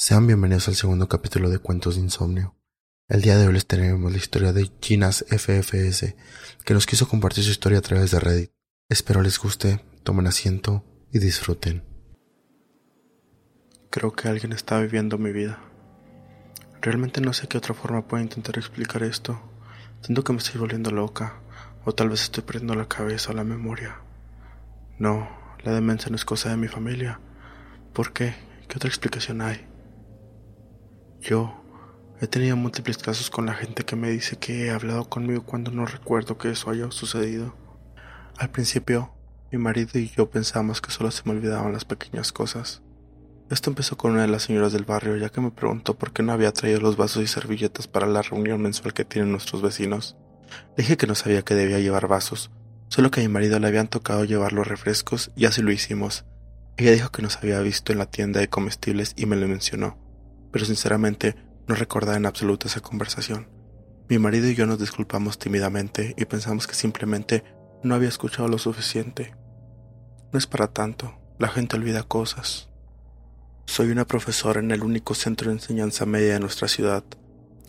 Sean bienvenidos al segundo capítulo de Cuentos de Insomnio. El día de hoy les tenemos la historia de Ginas FFS, que nos quiso compartir su historia a través de Reddit. Espero les guste, tomen asiento y disfruten. Creo que alguien está viviendo mi vida. Realmente no sé qué otra forma puedo intentar explicar esto. Siento que me estoy volviendo loca, o tal vez estoy perdiendo la cabeza o la memoria. No, la demencia no es cosa de mi familia. ¿Por qué? ¿Qué otra explicación hay? Yo he tenido múltiples casos con la gente que me dice que he hablado conmigo cuando no recuerdo que eso haya sucedido. Al principio, mi marido y yo pensábamos que solo se me olvidaban las pequeñas cosas. Esto empezó con una de las señoras del barrio, ya que me preguntó por qué no había traído los vasos y servilletas para la reunión mensual que tienen nuestros vecinos. Le dije que no sabía que debía llevar vasos, solo que a mi marido le habían tocado llevar los refrescos y así lo hicimos. Ella dijo que nos había visto en la tienda de comestibles y me lo mencionó, pero sinceramente no recordaba en absoluto esa conversación. Mi marido y yo nos disculpamos tímidamente y pensamos que simplemente no había escuchado lo suficiente. No es para tanto, la gente olvida cosas. Soy una profesora en el único centro de enseñanza media de nuestra ciudad.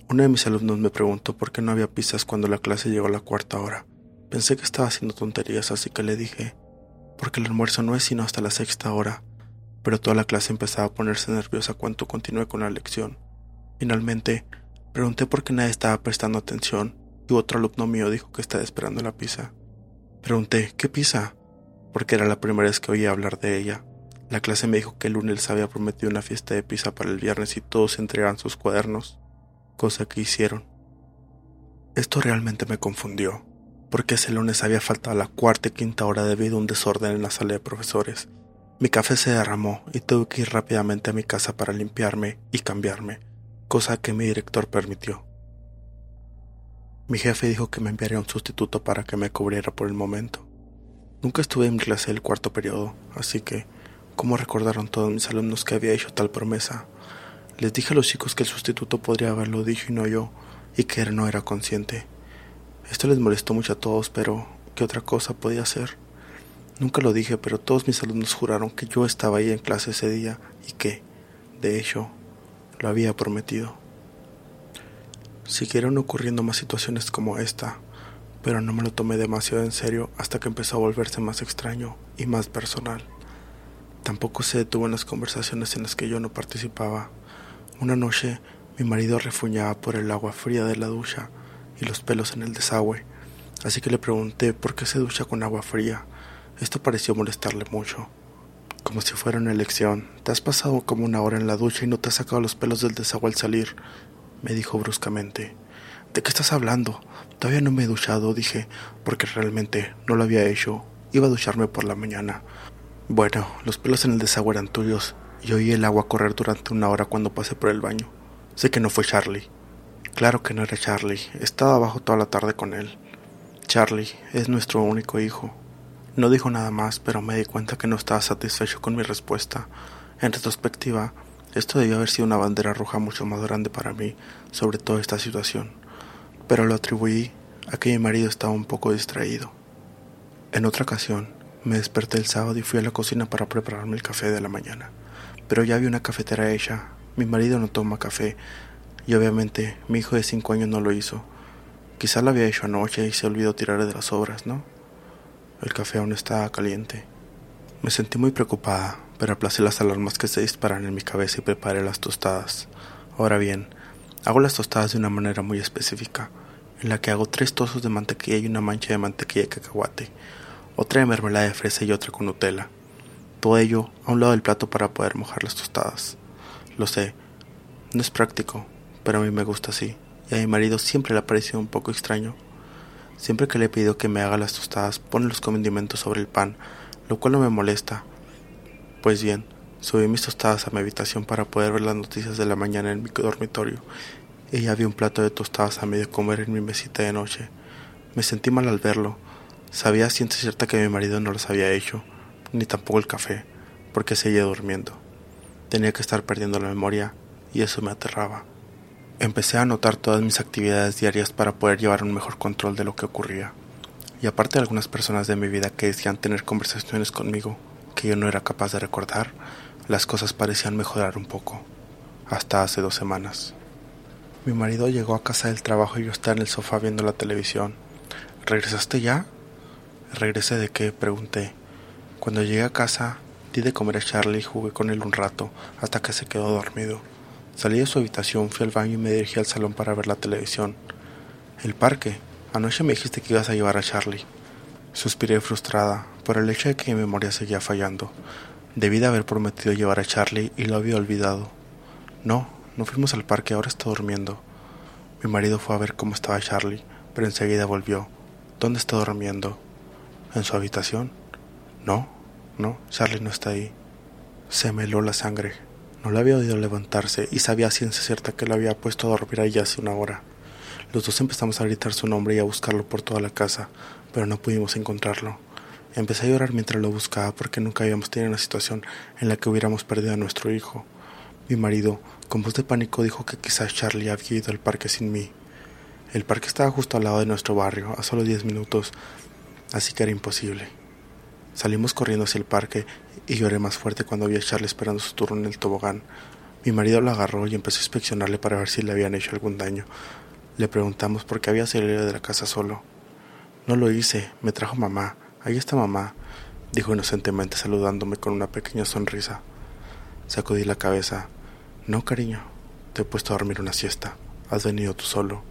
Uno de mis alumnos me preguntó por qué no había pizzas cuando la clase llegó a la cuarta hora. Pensé que estaba haciendo tonterías, así que le dije, porque el almuerzo no es sino hasta la sexta hora. Pero toda la clase empezaba a ponerse nerviosa cuando continué con la lección. Finalmente, pregunté por qué nadie estaba prestando atención y otro alumno mío dijo que estaba esperando la pizza. Pregunté, ¿qué pizza? Porque era la primera vez que oía hablar de ella. La clase me dijo que el lunes había prometido una fiesta de pizza para el viernes y todos entregaran sus cuadernos, cosa que hicieron. Esto realmente me confundió, porque ese lunes había faltado la cuarta y quinta hora debido a un desorden en la sala de profesores. Mi café se derramó y tuve que ir rápidamente a mi casa para limpiarme y cambiarme, cosa que mi director permitió. Mi jefe dijo que me enviaría un sustituto para que me cubriera por el momento. Nunca estuve en clase el cuarto periodo, así que cómo recordaron todos mis alumnos que había hecho tal promesa. Les dije a los chicos que el sustituto podría haberlo dicho y no yo, y que él no era consciente. Esto les molestó mucho a todos, pero ¿qué otra cosa podía hacer? Nunca lo dije, pero todos mis alumnos juraron que yo estaba ahí en clase ese día y que, de hecho, lo había prometido. Siguieron ocurriendo más situaciones como esta, pero no me lo tomé demasiado en serio hasta que empezó a volverse más extraño y más personal. Tampoco se detuvo en las conversaciones en las que yo no participaba. Una noche mi marido refuñaba por el agua fría de la ducha y los pelos en el desagüe, así que le pregunté por qué se ducha con agua fría. Esto pareció molestarle mucho. Como si fuera una elección. Te has pasado como una hora en la ducha y no te has sacado los pelos del desagüe al salir, me dijo bruscamente. ¿De qué estás hablando? Todavía no me he duchado, dije, porque realmente no lo había hecho. Iba a ducharme por la mañana. Bueno, los pelos en el desagüe eran tuyos y oí el agua correr durante una hora cuando pasé por el baño. Sé que no fue Charlie. Claro que no era Charlie. Estaba abajo toda la tarde con él. Charlie es nuestro único hijo. No dijo nada más, pero me di cuenta que no estaba satisfecho con mi respuesta. En retrospectiva, esto debió haber sido una bandera roja mucho más grande para mí sobre toda esta situación, pero lo atribuí a que mi marido estaba un poco distraído. En otra ocasión, me desperté el sábado y fui a la cocina para prepararme el café de la mañana. Pero ya había una cafetera hecha. Mi marido no toma café y obviamente mi hijo de cinco años no lo hizo. Quizá lo había hecho anoche y se olvidó tirar de las sobras, ¿no? El café aún estaba caliente. Me sentí muy preocupada, pero aplacé las alarmas que se disparan en mi cabeza y preparé las tostadas. Ahora bien, hago las tostadas de una manera muy específica, en la que hago tres trozos de mantequilla y una mancha de mantequilla de cacahuate otra de mermelada de fresa y otra con Nutella. Todo ello a un lado del plato para poder mojar las tostadas. Lo sé, no es práctico, pero a mí me gusta así, y a mi marido siempre le ha parecido un poco extraño. Siempre que le he pedido que me haga las tostadas, pone los condimentos sobre el pan, lo cual no me molesta. Pues bien, subí mis tostadas a mi habitación para poder ver las noticias de la mañana en mi dormitorio, y ya vi un plato de tostadas a medio comer en mi mesita de noche. Me sentí mal al verlo, Sabía ciencia cierta que mi marido no los había hecho, ni tampoco el café, porque seguía durmiendo. Tenía que estar perdiendo la memoria y eso me aterraba. Empecé a anotar todas mis actividades diarias para poder llevar un mejor control de lo que ocurría. Y aparte de algunas personas de mi vida que decían tener conversaciones conmigo que yo no era capaz de recordar, las cosas parecían mejorar un poco. hasta hace dos semanas. Mi marido llegó a casa del trabajo y yo estaba en el sofá viendo la televisión. ¿Regresaste ya? ¿Regresé de qué? pregunté. Cuando llegué a casa, di de comer a Charlie y jugué con él un rato, hasta que se quedó dormido. Salí de su habitación, fui al baño y me dirigí al salón para ver la televisión. El parque. Anoche me dijiste que ibas a llevar a Charlie. Suspiré frustrada por el hecho de que mi memoria seguía fallando. Debí de haber prometido llevar a Charlie y lo había olvidado. No, no fuimos al parque, ahora está durmiendo. Mi marido fue a ver cómo estaba Charlie, pero enseguida volvió. ¿Dónde está durmiendo? ¿En su habitación? No, no, Charlie no está ahí. Se me heló la sangre. No le había oído levantarse y sabía a ciencia cierta que lo había puesto a dormir allí hace una hora. Los dos empezamos a gritar su nombre y a buscarlo por toda la casa, pero no pudimos encontrarlo. Empecé a llorar mientras lo buscaba porque nunca habíamos tenido una situación en la que hubiéramos perdido a nuestro hijo. Mi marido, con voz de pánico, dijo que quizás Charlie había ido al parque sin mí. El parque estaba justo al lado de nuestro barrio, a solo diez minutos, así que era imposible. Salimos corriendo hacia el parque y lloré más fuerte cuando vi a Charlie esperando su turno en el tobogán. Mi marido lo agarró y empezó a inspeccionarle para ver si le habían hecho algún daño. Le preguntamos por qué había salido de la casa solo. No lo hice, me trajo mamá. Ahí está mamá, dijo inocentemente saludándome con una pequeña sonrisa. Sacudí la cabeza. No, cariño, te he puesto a dormir una siesta. Has venido tú solo.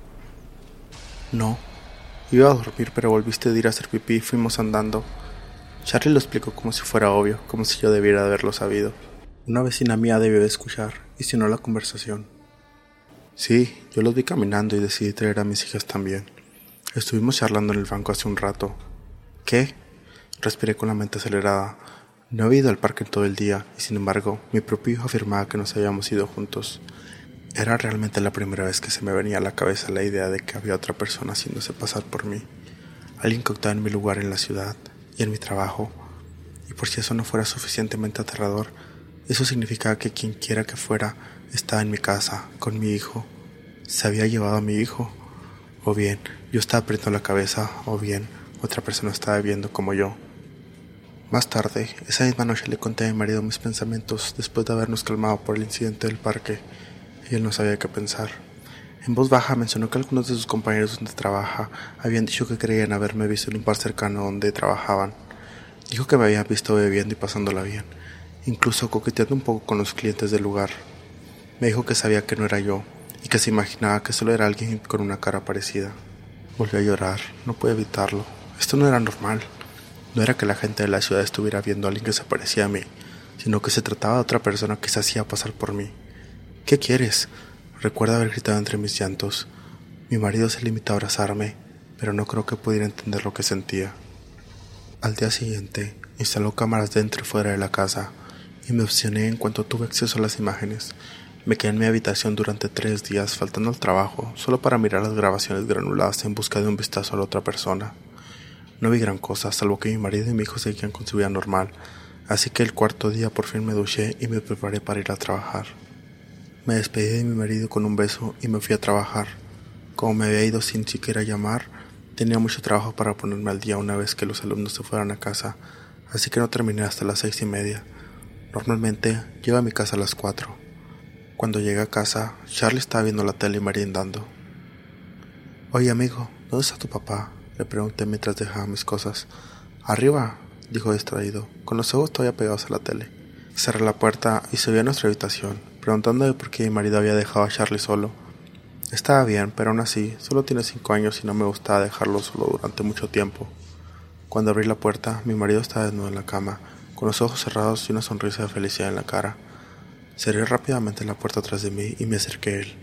No. Iba a dormir, pero volviste de ir a hacer pipí y fuimos andando. Charlie lo explicó como si fuera obvio, como si yo debiera haberlo sabido. Una vecina mía debió de escuchar, y si no la conversación. Sí, yo los vi caminando y decidí traer a mis hijas también. Estuvimos charlando en el banco hace un rato. ¿Qué? Respiré con la mente acelerada. No había ido al parque todo el día, y sin embargo, mi propio hijo afirmaba que nos habíamos ido juntos. Era realmente la primera vez que se me venía a la cabeza la idea de que había otra persona haciéndose pasar por mí. Alguien que en mi lugar en la ciudad, y en mi trabajo. Y por si eso no fuera suficientemente aterrador, eso significaba que quien quiera que fuera estaba en mi casa, con mi hijo. Se había llevado a mi hijo. O bien, yo estaba apretando la cabeza, o bien, otra persona estaba viendo como yo. Más tarde, esa misma noche le conté a mi marido mis pensamientos después de habernos calmado por el incidente del parque, y él no sabía qué pensar. En voz baja mencionó que algunos de sus compañeros donde trabaja habían dicho que creían haberme visto en un bar cercano donde trabajaban. Dijo que me habían visto bebiendo y pasándola bien, incluso coqueteando un poco con los clientes del lugar. Me dijo que sabía que no era yo y que se imaginaba que solo era alguien con una cara parecida. Volví a llorar, no pude evitarlo. Esto no era normal. No era que la gente de la ciudad estuviera viendo a alguien que se parecía a mí, sino que se trataba de otra persona que se hacía pasar por mí. ¿Qué quieres? Recuerdo haber gritado entre mis llantos. Mi marido se limitó a abrazarme, pero no creo que pudiera entender lo que sentía. Al día siguiente, instaló cámaras dentro y fuera de la casa y me opcioné en cuanto tuve acceso a las imágenes. Me quedé en mi habitación durante tres días, faltando al trabajo, solo para mirar las grabaciones granuladas en busca de un vistazo a la otra persona. No vi gran cosa, salvo que mi marido y mi hijo seguían con su vida normal, así que el cuarto día por fin me duché y me preparé para ir a trabajar. Me despedí de mi marido con un beso y me fui a trabajar. Como me había ido sin siquiera llamar, tenía mucho trabajo para ponerme al día una vez que los alumnos se fueran a casa, así que no terminé hasta las seis y media. Normalmente llego a mi casa a las cuatro. Cuando llegué a casa, Charlie estaba viendo la tele y merendando. Oye amigo, ¿dónde está tu papá? Le pregunté mientras dejaba mis cosas. Arriba, dijo distraído, con los ojos todavía pegados a la tele. Cerré la puerta y subí a nuestra habitación preguntándome por qué mi marido había dejado a Charlie solo. Estaba bien, pero aún así, solo tiene cinco años y no me gustaba dejarlo solo durante mucho tiempo. Cuando abrí la puerta, mi marido estaba desnudo en la cama, con los ojos cerrados y una sonrisa de felicidad en la cara. Cerré rápidamente la puerta atrás de mí y me acerqué a él.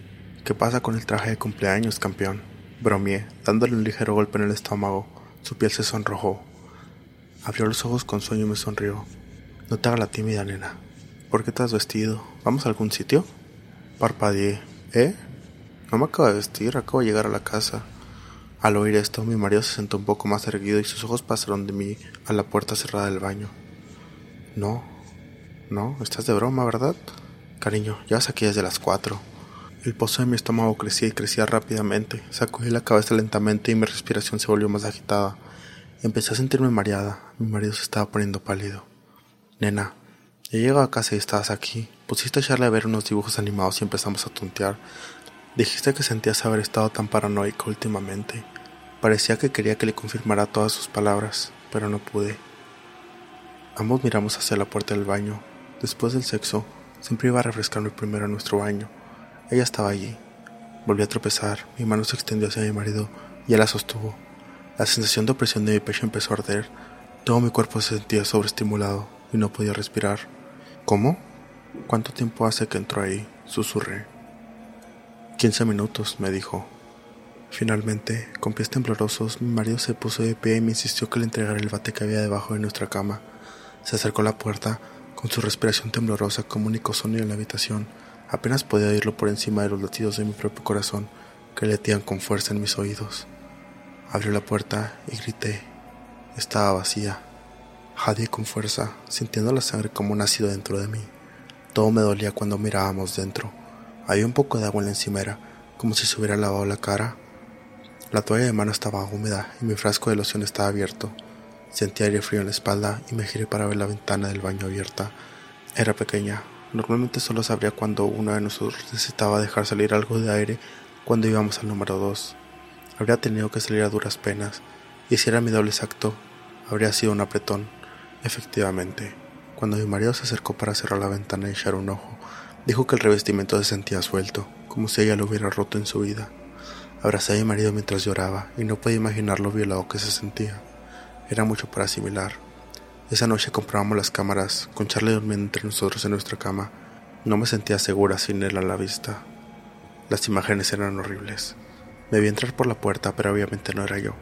¿Qué pasa con el traje de cumpleaños, campeón? Bromeé, dándole un ligero golpe en el estómago. Su piel se sonrojó. Abrió los ojos con sueño y me sonrió. No te hagas la tímida, nena. ¿Por qué te has vestido? ¿Vamos a algún sitio? Parpadeé. ¿Eh? No me acabo de vestir, acabo de llegar a la casa. Al oír esto, mi marido se sentó un poco más erguido y sus ojos pasaron de mí a la puerta cerrada del baño. No, no, estás de broma, ¿verdad? Cariño, ya vas aquí desde las cuatro. El pozo de mi estómago crecía y crecía rápidamente. Sacudí la cabeza lentamente y mi respiración se volvió más agitada. Empecé a sentirme mareada. Mi marido se estaba poniendo pálido. Nena, ya llego a casa y estabas aquí. Pusiste a Charlie a ver unos dibujos animados y empezamos a tontear. Dijiste que sentías haber estado tan paranoico últimamente. Parecía que quería que le confirmara todas sus palabras, pero no pude. Ambos miramos hacia la puerta del baño. Después del sexo, siempre iba a refrescarme primero en nuestro baño. Ella estaba allí. Volví a tropezar, mi mano se extendió hacia mi marido y él la sostuvo. La sensación de opresión de mi pecho empezó a arder. Todo mi cuerpo se sentía sobreestimulado y no podía respirar. ¿Cómo? ¿Cuánto tiempo hace que entró ahí? Susurré. Quince minutos, me dijo. Finalmente, con pies temblorosos, mi marido se puso de pie y me insistió que le entregara el bate que había debajo de nuestra cama. Se acercó a la puerta, con su respiración temblorosa como único sonido en la habitación. Apenas podía oírlo por encima de los latidos de mi propio corazón, que letían con fuerza en mis oídos. Abrió la puerta y grité. Estaba vacía. Jadeé con fuerza, sintiendo la sangre como un ácido dentro de mí. Todo me dolía cuando mirábamos dentro. Había un poco de agua en la encimera, como si se hubiera lavado la cara. La toalla de mano estaba húmeda y mi frasco de loción estaba abierto. Sentí aire frío en la espalda y me giré para ver la ventana del baño abierta. Era pequeña. Normalmente solo sabría cuando uno de nosotros necesitaba dejar salir algo de aire cuando íbamos al número dos. Habría tenido que salir a duras penas, y si era mi doble exacto, habría sido un apretón. Efectivamente, cuando mi marido se acercó para cerrar la ventana y echar un ojo, dijo que el revestimiento se sentía suelto, como si ella lo hubiera roto en su vida. Abracé a mi marido mientras lloraba y no podía imaginar lo violado que se sentía. Era mucho para asimilar. Esa noche compramos las cámaras, con Charlie durmiendo entre nosotros en nuestra cama. No me sentía segura sin él a la vista. Las imágenes eran horribles. Me vi entrar por la puerta, pero obviamente no era yo.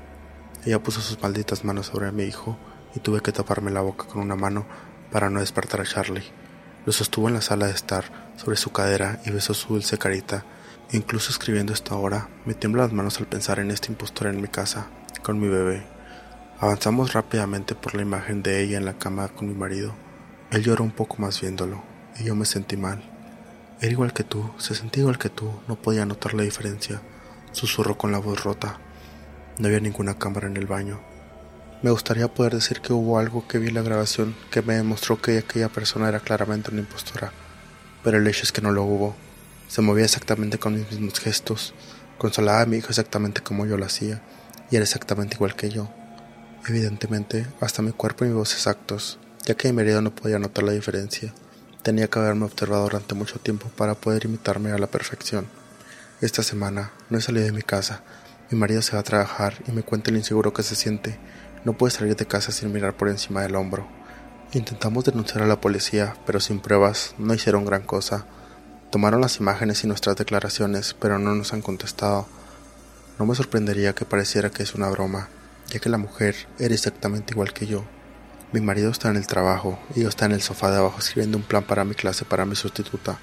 Ella puso sus malditas manos sobre mi hijo y tuve que taparme la boca con una mano para no despertar a Charlie. Lo sostuvo en la sala de estar, sobre su cadera, y besó su dulce carita. Incluso escribiendo esto ahora, me tiemblan las manos al pensar en este impostor en mi casa, con mi bebé. Avanzamos rápidamente por la imagen de ella en la cama con mi marido. Él lloró un poco más viéndolo, y yo me sentí mal. Era igual que tú, se sentía igual que tú, no podía notar la diferencia. Susurró con la voz rota. No había ninguna cámara en el baño. Me gustaría poder decir que hubo algo que vi en la grabación que me demostró que aquella persona era claramente una impostora, pero el hecho es que no lo hubo. Se movía exactamente con mis mismos gestos, consolaba a mi hijo exactamente como yo lo hacía, y era exactamente igual que yo. Evidentemente, hasta mi cuerpo y mi voz exactos, ya que mi marido no podía notar la diferencia. Tenía que haberme observado durante mucho tiempo para poder imitarme a la perfección. Esta semana no he salido de mi casa. Mi marido se va a trabajar y me cuenta el inseguro que se siente. No puede salir de casa sin mirar por encima del hombro. Intentamos denunciar a la policía, pero sin pruebas no hicieron gran cosa. Tomaron las imágenes y nuestras declaraciones, pero no nos han contestado. No me sorprendería que pareciera que es una broma, ya que la mujer era exactamente igual que yo. Mi marido está en el trabajo y yo está en el sofá de abajo escribiendo un plan para mi clase para mi sustituta.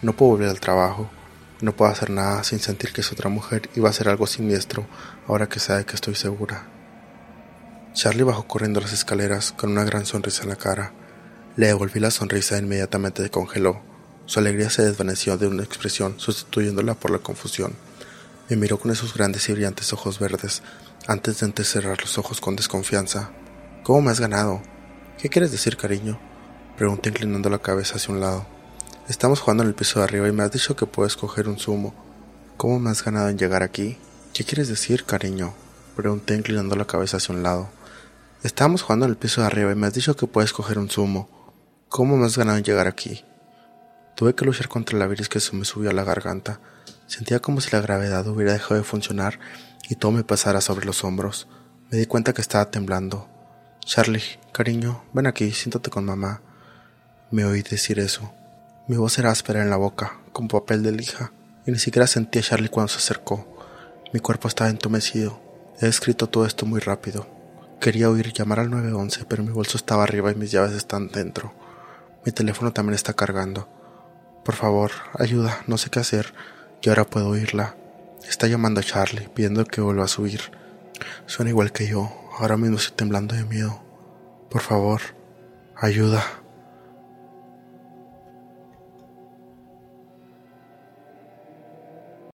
No puedo volver al trabajo. No puedo hacer nada sin sentir que es otra mujer y va a hacer algo siniestro ahora que sabe que estoy segura. Charlie bajó corriendo las escaleras con una gran sonrisa en la cara. Le devolví la sonrisa e inmediatamente se congeló. Su alegría se desvaneció de una expresión, sustituyéndola por la confusión. Me miró con esos grandes y brillantes ojos verdes, antes de entrecerrar los ojos con desconfianza. ¿Cómo me has ganado? ¿Qué quieres decir, cariño? Pregunté inclinando la cabeza hacia un lado. Estamos jugando en el piso de arriba y me has dicho que puedes coger un zumo. ¿Cómo me has ganado en llegar aquí? ¿Qué quieres decir, cariño? Pregunté inclinando la cabeza hacia un lado. Estamos jugando en el piso de arriba y me has dicho que puedes coger un zumo. ¿Cómo me has ganado en llegar aquí? Tuve que luchar contra la virus que se me subió a la garganta. Sentía como si la gravedad hubiera dejado de funcionar y todo me pasara sobre los hombros. Me di cuenta que estaba temblando. Charlie, cariño, ven aquí, siéntate con mamá. Me oí decir eso. Mi voz era áspera en la boca, con papel de lija, y ni siquiera sentí a Charlie cuando se acercó. Mi cuerpo estaba entumecido. He escrito todo esto muy rápido. Quería oír llamar al 911, pero mi bolso estaba arriba y mis llaves están dentro. Mi teléfono también está cargando. Por favor, ayuda, no sé qué hacer. Y ahora puedo oírla. Está llamando a Charlie, pidiendo que vuelva a subir. Suena igual que yo. Ahora mismo estoy temblando de miedo. Por favor, ayuda.